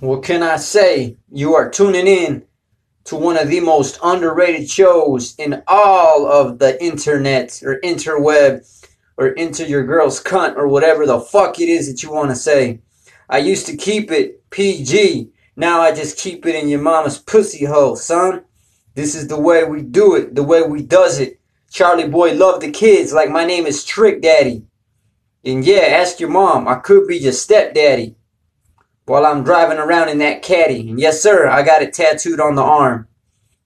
What can I say? You are tuning in to one of the most underrated shows in all of the internet or interweb or into your girl's cunt or whatever the fuck it is that you want to say. I used to keep it PG. Now I just keep it in your mama's pussy hole, son. This is the way we do it, the way we does it. Charlie boy love the kids like my name is Trick Daddy. And yeah, ask your mom. I could be your stepdaddy while I'm driving around in that caddy. And yes, sir, I got it tattooed on the arm.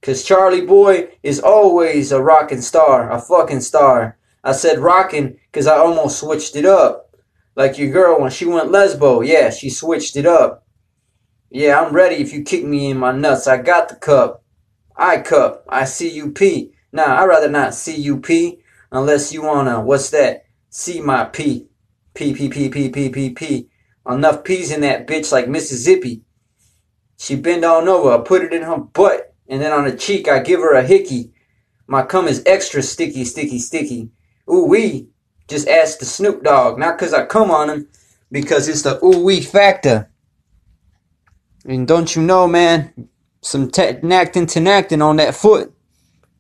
Cause Charlie Boy is always a rockin' star, a fucking star. I said rockin' cause I almost switched it up. Like your girl when she went lesbo, yeah, she switched it up. Yeah, I'm ready if you kick me in my nuts. I got the cup. I cup. I C-U-P. Nah, I'd rather not C-U-P unless you wanna, what's that? See my P. P, P, P, P, P, P, P. Enough peas in that bitch like Mississippi. She bend on over, I put it in her butt, and then on the cheek I give her a hickey. My cum is extra sticky, sticky, sticky. Ooh wee. Just ask the Snoop Dogg, not cause I come on him, because it's the ooh wee factor. And don't you know, man, some Tinactin Tinactin on that foot.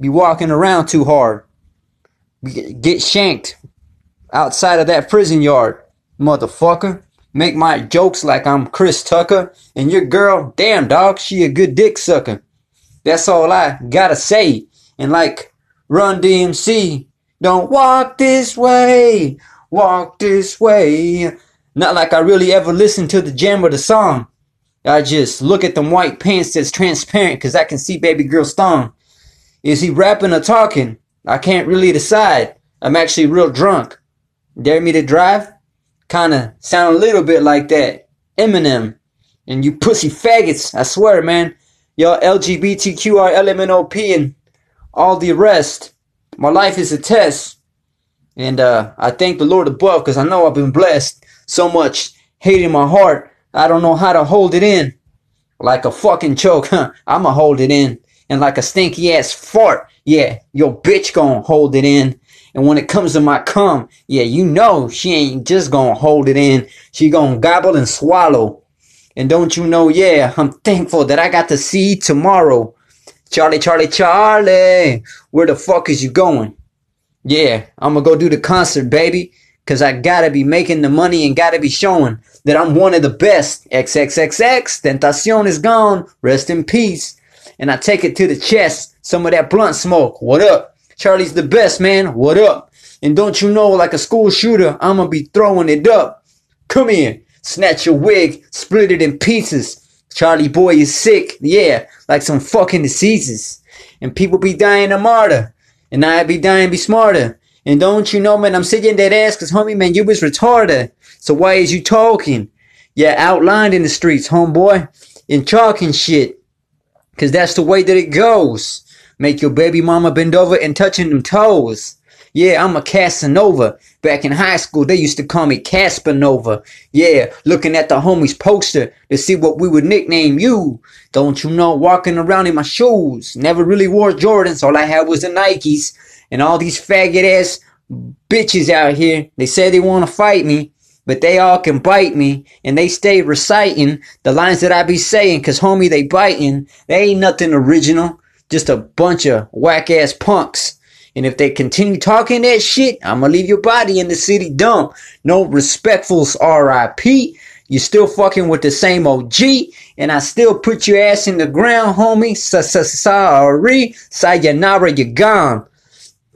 Be walking around too hard. Get shanked outside of that prison yard, motherfucker make my jokes like I'm Chris Tucker, and your girl, damn dog, she a good dick sucker. That's all I gotta say. And like Run DMC, don't walk this way, walk this way. Not like I really ever listen to the jam or the song. I just look at them white pants that's transparent cause I can see baby girl's thong. Is he rapping or talking? I can't really decide. I'm actually real drunk. Dare me to drive? Kind of sound a little bit like that. Eminem. And you pussy faggots, I swear, man. Y'all LGBTQR, LMNOP, and all the rest. My life is a test. And uh, I thank the Lord above because I know I've been blessed so much hate in my heart. I don't know how to hold it in. Like a fucking choke, huh? I'ma hold it in. And like a stinky ass fart, yeah, your bitch gonna hold it in. And when it comes to my cum, yeah, you know she ain't just gonna hold it in. She gonna gobble and swallow. And don't you know, yeah, I'm thankful that I got to see tomorrow. Charlie, Charlie, Charlie, where the fuck is you going? Yeah, I'm gonna go do the concert, baby. Cause I gotta be making the money and gotta be showing that I'm one of the best. XXXTentacion is gone. Rest in peace. And I take it to the chest. Some of that blunt smoke. What up? Charlie's the best, man. What up? And don't you know, like a school shooter, I'ma be throwing it up. Come here. Snatch your wig, split it in pieces. Charlie boy is sick, yeah, like some fucking diseases. And people be dying a martyr. And I be dying be smarter. And don't you know, man, I'm sitting that ass cause homie, man, you was retarded. So why is you talking? Yeah, outlined in the streets, homeboy. And talking shit. Cause that's the way that it goes. Make your baby mama bend over and touching them toes. Yeah, I'm a Casanova. Back in high school, they used to call me Caspanova. Yeah, looking at the homies poster to see what we would nickname you. Don't you know, walking around in my shoes. Never really wore Jordans. All I had was the Nikes. And all these faggot ass bitches out here, they say they want to fight me. But they all can bite me, and they stay reciting the lines that I be saying, cause homie, they biting. They ain't nothing original just a bunch of whack ass punks. And if they continue talking that shit, I'm gonna leave your body in the city dump. No respectfuls RIP. You still fucking with the same OG, and I still put your ass in the ground, homie. Sorry, sayonara, you're gone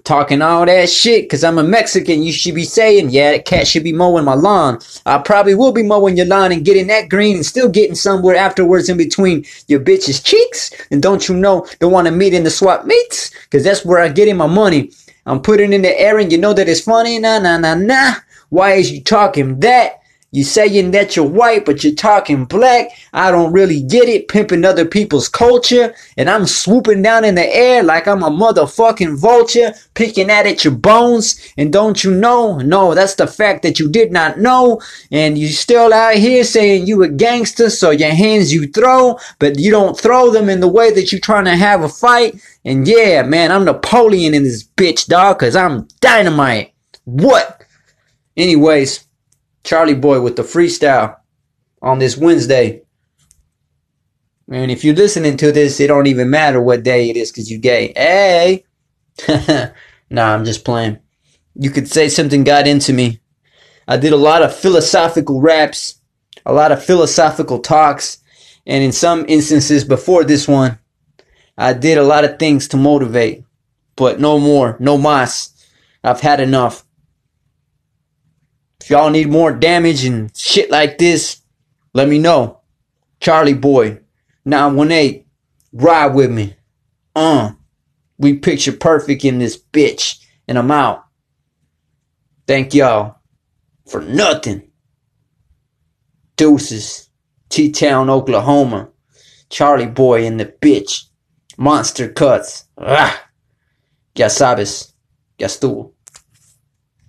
talking all that shit because I'm a Mexican. You should be saying, yeah, that cat should be mowing my lawn. I probably will be mowing your lawn and getting that green and still getting somewhere afterwards in between your bitch's cheeks. And don't you know, don't want to meet in the swap meets because that's where I get in my money. I'm putting in the air and you know that it's funny. Nah, nah, nah, nah. Why is you talking that? You saying that you're white, but you're talking black. I don't really get it. Pimping other people's culture. And I'm swooping down in the air like I'm a motherfucking vulture, picking at it your bones. And don't you know? No, that's the fact that you did not know. And you still out here saying you a gangster, so your hands you throw, but you don't throw them in the way that you're trying to have a fight. And yeah, man, I'm Napoleon in this bitch, dog, cause I'm dynamite. What? Anyways, Charlie Boy with the freestyle on this Wednesday. And if you're listening to this, it don't even matter what day it is because you gay. Hey! nah, I'm just playing. You could say something got into me. I did a lot of philosophical raps, a lot of philosophical talks, and in some instances before this one, I did a lot of things to motivate. But no more, no mas. I've had enough. If y'all need more damage and shit like this, let me know. Charlie Boy, 918, ride with me. Uh, we picture perfect in this bitch, and I'm out. Thank y'all for nothing. Deuces, T Town, Oklahoma. Charlie Boy in the bitch. Monster Cuts. Ah, ya sabes, ya estuvo.